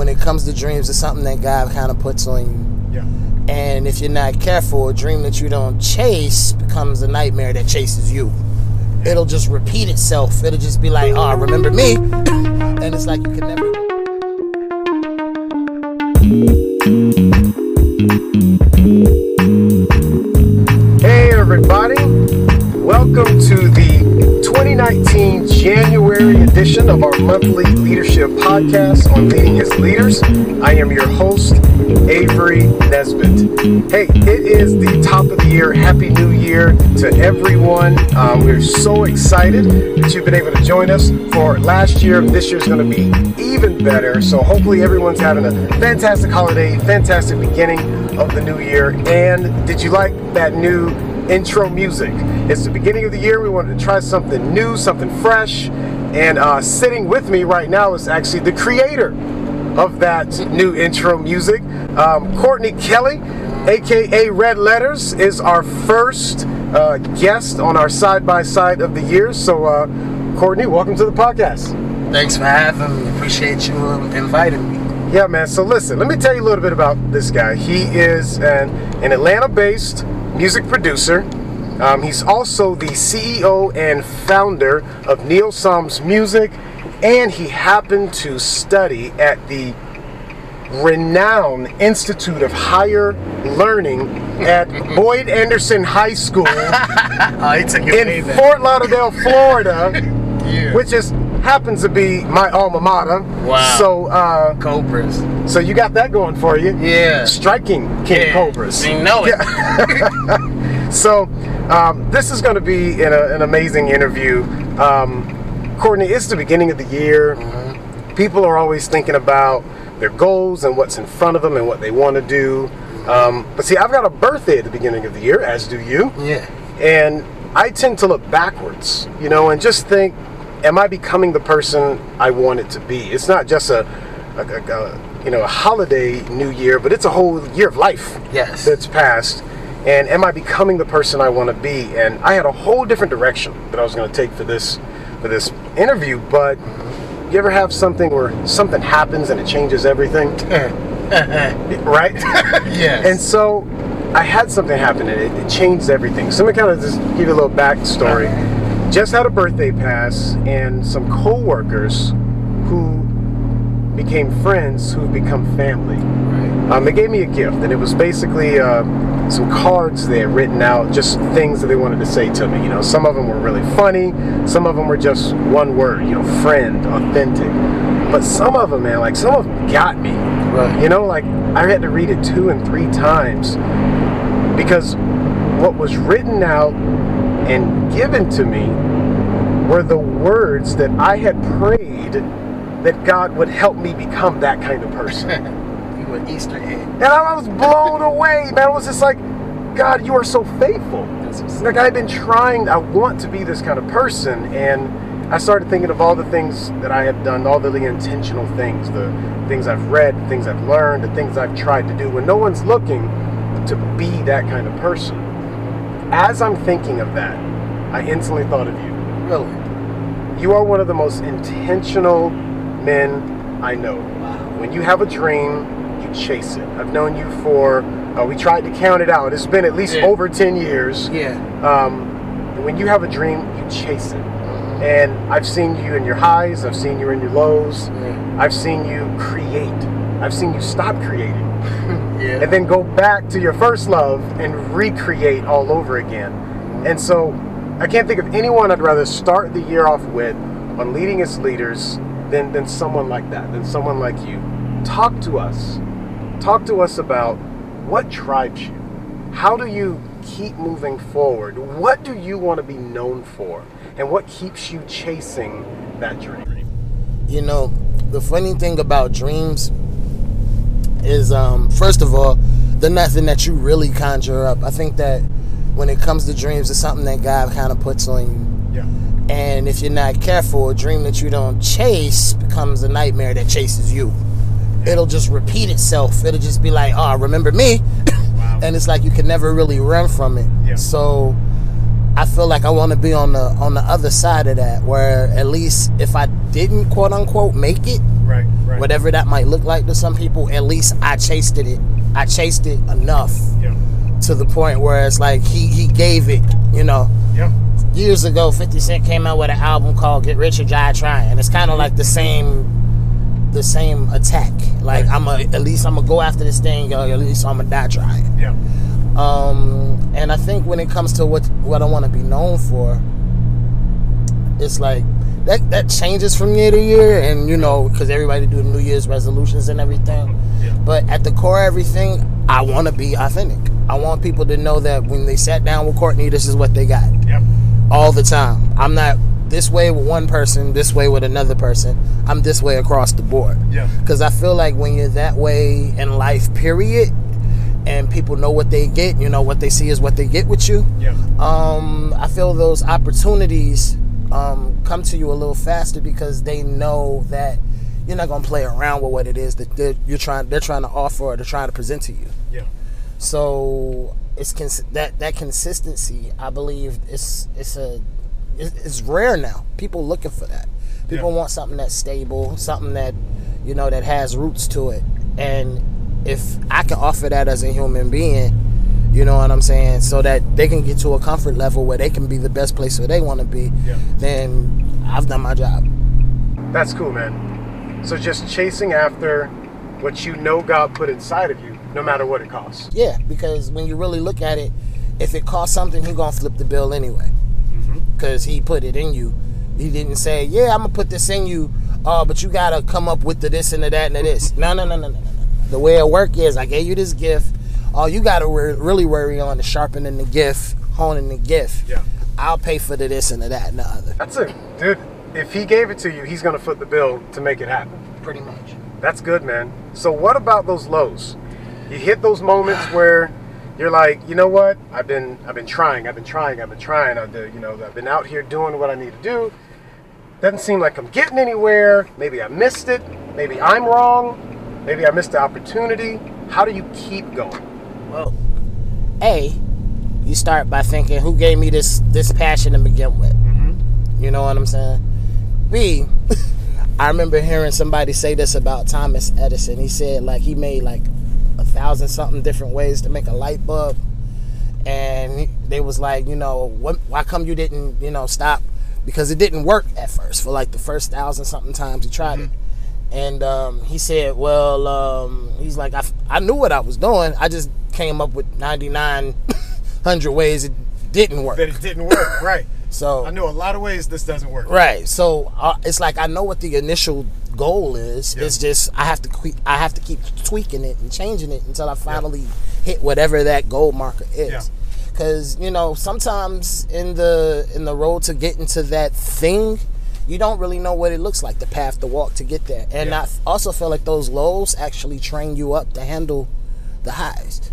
when it comes to dreams, it's something that God kind of puts on you. Yeah. And if you're not careful, a dream that you don't chase becomes a nightmare that chases you. It'll just repeat itself. It'll just be like, oh, remember me? and it's like you can never. Hey, everybody. Welcome to the 2019 January edition of our monthly leadership podcast on Leading as Leaders. I am your host, Avery Nesbitt. Hey, it is the top of the year. Happy New Year to everyone. Uh, we're so excited that you've been able to join us for last year. This year's going to be even better. So hopefully everyone's having a fantastic holiday, fantastic beginning of the new year. And did you like that new intro music. It's the beginning of the year. We wanted to try something new, something fresh. And uh, sitting with me right now is actually the creator of that new intro music. Um, Courtney Kelly, aka Red Letters, is our first uh, guest on our side by side of the year. So, uh, Courtney, welcome to the podcast. Thanks for having me. Appreciate you um, inviting me. Yeah, man. So listen, let me tell you a little bit about this guy. He is an, an Atlanta-based music producer. Um, he's also the CEO and founder of Neo Psalmz Music, and he happened to study at the renowned Institute of Higher Learning at Boyd Anderson High School Oh, he took it in. Fort Lauderdale, Florida, Yeah. which is happens to be my alma mater. Wow. So, uh, Cobras. so you got that going for you. Yeah. Striking King Yeah. Cobras. You know it. So, um, this is going to be an, an amazing interview. Um, Courtney, it's the beginning of the year. Mm-hmm. People are always thinking about their goals and what's in front of them and what they want to do. Um, but see, I've got a birthday at the beginning of the year, as do you. Yeah. And I tend to look backwards, you know, and just think, am I becoming the person I wanted to be? It's not just a, a, a- a, you know, a holiday new year, but it's a whole year of life Yes. that's passed. And am I becoming the person I want to be? And I had a whole different direction that I was going to take for this for this interview. But you ever have something where something happens and it changes everything, right? Yes. And so I had something happen and it, it changed everything. So let me kind of just give you a little backstory. Just had a birthday pass and some co-workers who became friends who've become family. Right. Um, they gave me a gift and it was basically uh, some cards they had written out, just things that they wanted to say to me. You know, some of them were really funny, some of them were just one word, you know, friend, authentic. But some of them, man, like some of them got me. Right. You know, like I had to read it two and three times because what was written out and given to me were the words that I had prayed that God would help me become that kind of person. You were Easter egg. and I was blown away, man. I was just like, God, you are so faithful. Like I've been trying, I want to be this kind of person, and I started thinking of all the things that I have done, all the intentional things, the things I've read, the things I've learned, the things I've tried to do. When no one's looking to be that kind of person, as I'm thinking of that, I instantly thought of you. really. You are one of the most intentional men I know. Wow. When you have a dream, chase it. I've known you for, uh, we tried to count it out. It's been at least Yeah. over 10 years. Yeah. Um, when you have a dream, you chase it. And I've seen you in your highs, I've seen you in your lows, Yeah. I've seen you create, I've seen you stop creating, Yeah. and then go back to your first love and recreate all over again. And so I can't think of anyone I'd rather start the year off with on leading as leaders than, than someone like that, than someone like you. Talk to us. Talk to us about what drives you. How do you keep moving forward? What do you want to be known for? And what keeps you chasing that dream? you know, the funny thing about dreams is, um, first of all, they're nothing that you really conjure up. I think that when it comes to dreams, it's something that God kind of puts on you. Yeah. And if you're not careful, a dream that you don't chase becomes a nightmare that chases you. It'll just repeat itself. It'll just be like, oh, remember me? Wow. and it's like you can never really run from it. Yeah. So I feel like I want to be on the on the other side of that, where at least if I didn't quote unquote make it, Right, right. Whatever that might look like to some people, at least I chased it. I chased it enough Yeah. to the point where it's like he he gave it. You know, Yeah. years ago, 50 Cent came out with an album called "Get Rich or Die Trying." It's kind of mm-hmm. like the same, the same attack. Like I'm a, at least I'm gonna go after this thing, yo. At least I'm gonna die trying. Yeah. Um, and I think when it comes to what what I want to be known for, it's like that that changes from year to year, and you know, because everybody do New Year's resolutions and everything. Yeah. But at the core of everything, I want to be authentic. I want people to know that when they sat down with Courtney, this is what they got Yeah. all the time. I'm not this way with one person, this way with another person. I'm this way across the board. Yeah. Because I feel like when you're that way in life, period, and people know what they get, you know, what they see is what they get with you. Yeah. Um, I feel those opportunities um, come to you a little faster because they know that you're not gonna play around with what it is that they're, you're trying. They're trying to offer or they're trying to present to you. Yeah. So it's cons- that that consistency. I believe it's it's a it's rare now. People looking for that. People Yeah. want something that's stable, something that you know that has roots to it. And if I can offer that as a human being, you know what I'm saying, so that they can get to a comfort level where they can be the best place where they want to be, Yeah. then I've done my job. That's cool, man. So just chasing after what you know God put inside of you, no matter what it costs. Yeah, because when you really look at it, if it costs something, he gonna flip the bill anyway. Because he put it in you. He didn't say, "Yeah, I'm gonna put this in you," uh, but you gotta come up with the this and the that and the this. No, no, no, no, no, no. The way it work is, I gave you this gift. All you gotta re- really worry on is sharpening the gift, honing the gift. Yeah. I'll pay for the this and the that and the other. That's it, dude. If he gave it to you, he's gonna foot the bill to make it happen. Pretty much. That's good, man. So what about those lows? You hit those moments where you're like, you know what? I've been I've been trying, I've been trying, I've been trying. I've been, you know, I've been out here doing what I need to do. Doesn't seem like I'm getting anywhere. Maybe I missed it. Maybe I'm wrong. Maybe I missed the opportunity. How do you keep going? Well, a, you start by thinking, who gave me this this passion to begin with? Mm-hmm. You know what I'm saying? B, I remember hearing somebody say this about Thomas Edison. He said like he made like thousand something different ways to make a light bulb, and they was like, you know, what, why come you didn't, you know, stop? Because it didn't work at first for like the first thousand something times he tried it. And um, he said, well, um, he's like, I, I knew what I was doing. I just came up with 9,900 ways it didn't work. That it didn't work, right? So I know a lot of ways this doesn't work. Right. So uh, it's like I know what the initial goal is. Yeah. It's just I have to que- I have to keep tweaking it and changing it until I finally hit whatever that goal marker Yeah. is. Because you know sometimes in the in the road to getting to that thing, you don't really know what it looks like, the path to walk to get there. And Yeah. I also feel like those lows actually train you up to handle the highs.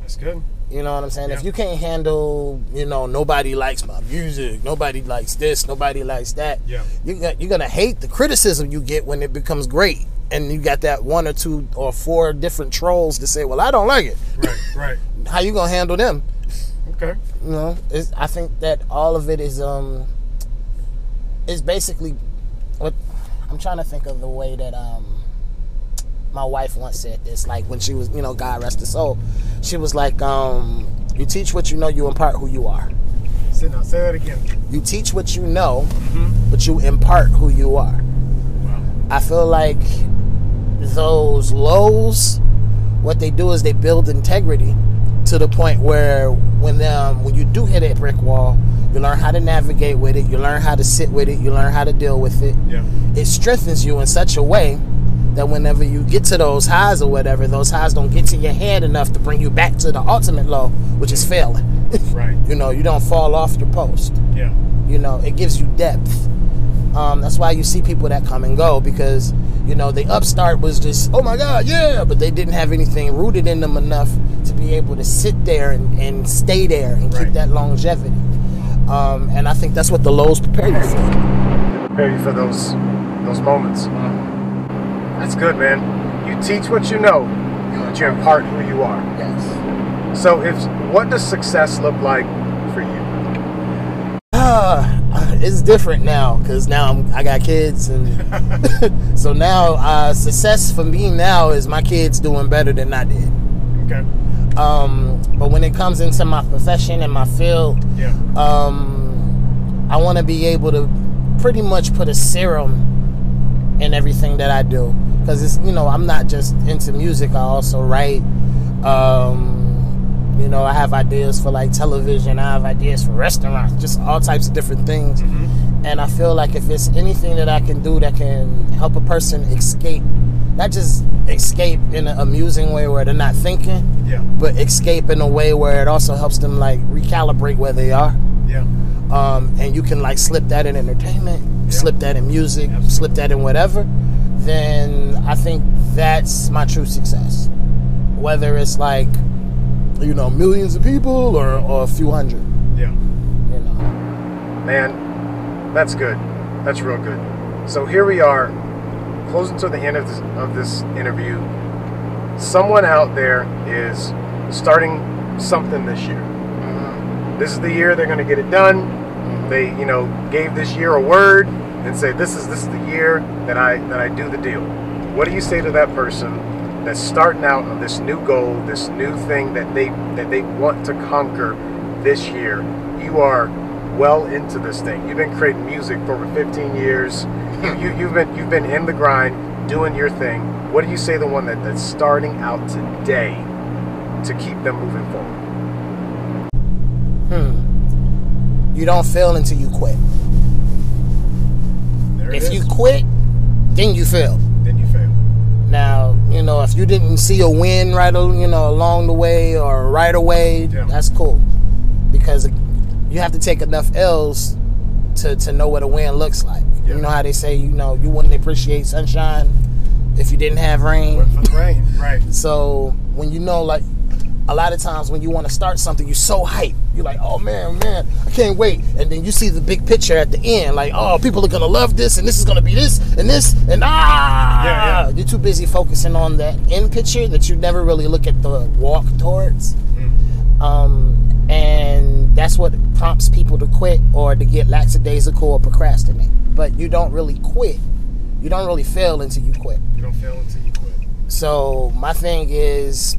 That's good. You know what I'm saying? If you can't handle, you know, nobody likes my music, nobody likes this, nobody likes that. Yeah. You got, you're gonna hate the criticism you get when it becomes great, and you got that one or two or four different trolls to say, "Well, I don't like it." Right, right. How you gonna handle them? Okay. You know, I think that all of it is um is basically what I'm trying to think of the way that um my wife once said this like when she was you know God rest her soul she was like um you teach what you know you impart who you are Say now, say that again. you teach what you know but you impart who you are Wow. I feel like those lows, what they do is they build integrity to the point where when um, when you do hit a brick wall, you learn how to navigate with it, you learn how to sit with it, you learn how to deal with it. Yeah. It strengthens you in such a way that whenever you get to those highs or whatever, those highs don't get to your head enough to bring you back to the ultimate low, which is failing. Right. you know, you don't fall off your post. Yeah. You know, it gives you depth. Um, that's why you see people that come and go because you know the upstart was just oh my god yeah, but they didn't have anything rooted in them enough to be able to sit there and, and stay there and Right. keep that longevity. Um, and I think that's what the lows prepare you for. prepare you for those those moments. That's good, man. You teach what you know, but you impart who you are. Yes. So, if what does success look like for you? Uh, it's different now because now I'm, I got kids, and so now uh, success for me now is my kids doing better than I did. Okay. Um, but when it comes into my profession and my field, Yeah. um, I want to be able to pretty much put a serum in everything that I do because it's you know I'm not just into music. I also write. Um, you know, I have ideas for like television. I have ideas for restaurants, just all types of different things. And I feel like if it's anything that I can do that can help a person escape, not just escape in an amusing way where they're not thinking, Yeah. but escape in a way where it also helps them like recalibrate where they are. Yeah. Um, and you can like slip that in entertainment, Yeah. slip that in music, Absolutely. slip that in whatever. Then I think that's my true success. Whether it's like, you know, millions of people or, or a few hundred, Yeah. you know. Man, that's good. That's real good. So here we are, closing to the end of this of this interview. Someone out there is starting something this year. Mm-hmm. This is the year they're going to get it done. Mm-hmm. They, you know, gave this year a word and say this is this is the year that I that I do the deal. What do you say to that person that's starting out on this new goal, this new thing that they that they want to conquer this year? You are well into this thing. You've been creating music for over 15 years. You, you you've been you've been in the grind, doing your thing. What do you say to the one that, that's starting out today to keep them moving forward? Hmm. You don't fail until you quit. There If you quit, then you fail. Now, you know, if you didn't see a win right, you know, along the way or right away, Yeah. that's cool, because you have to take enough L's to to know what a win looks like. Yeah. You know how they say, you know, you wouldn't appreciate sunshine if you didn't have rain. Went for the rain, right? So when you know, like, a lot of times when you want to start something, you're so hyped. You're like, oh man, man, I can't wait. And then you see the big picture at the end, like, oh, people are gonna love this, and this is gonna be this, and this, and ah. Yeah, yeah. You're too busy focusing on that end picture that you never really look at the walk towards. Um, and that's what prompts people to quit or to get lackadaisical or procrastinate. But you don't really quit. You don't really fail until you quit. You don't fail until you quit. So my thing is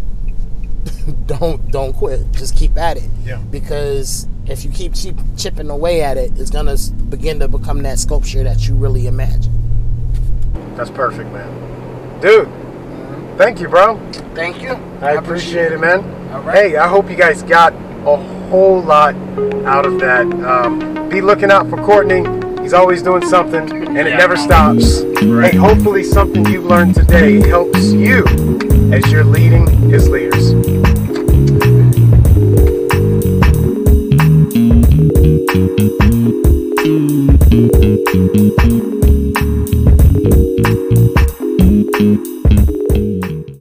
don't don't quit. Just keep at it. Yeah. Because if you keep chip, chipping away at it, it's gonna begin to become that sculpture that you really imagine. That's perfect, man. Dude, thank you, bro. Thank you. I appreciate it, man. All right. Hey, I hope you guys got a whole lot out of that. Um, be looking out for Courtney. He's always doing something, and it Yeah. never stops. Right. Hey, hopefully something you've learned today helps you as you're leading his leaders.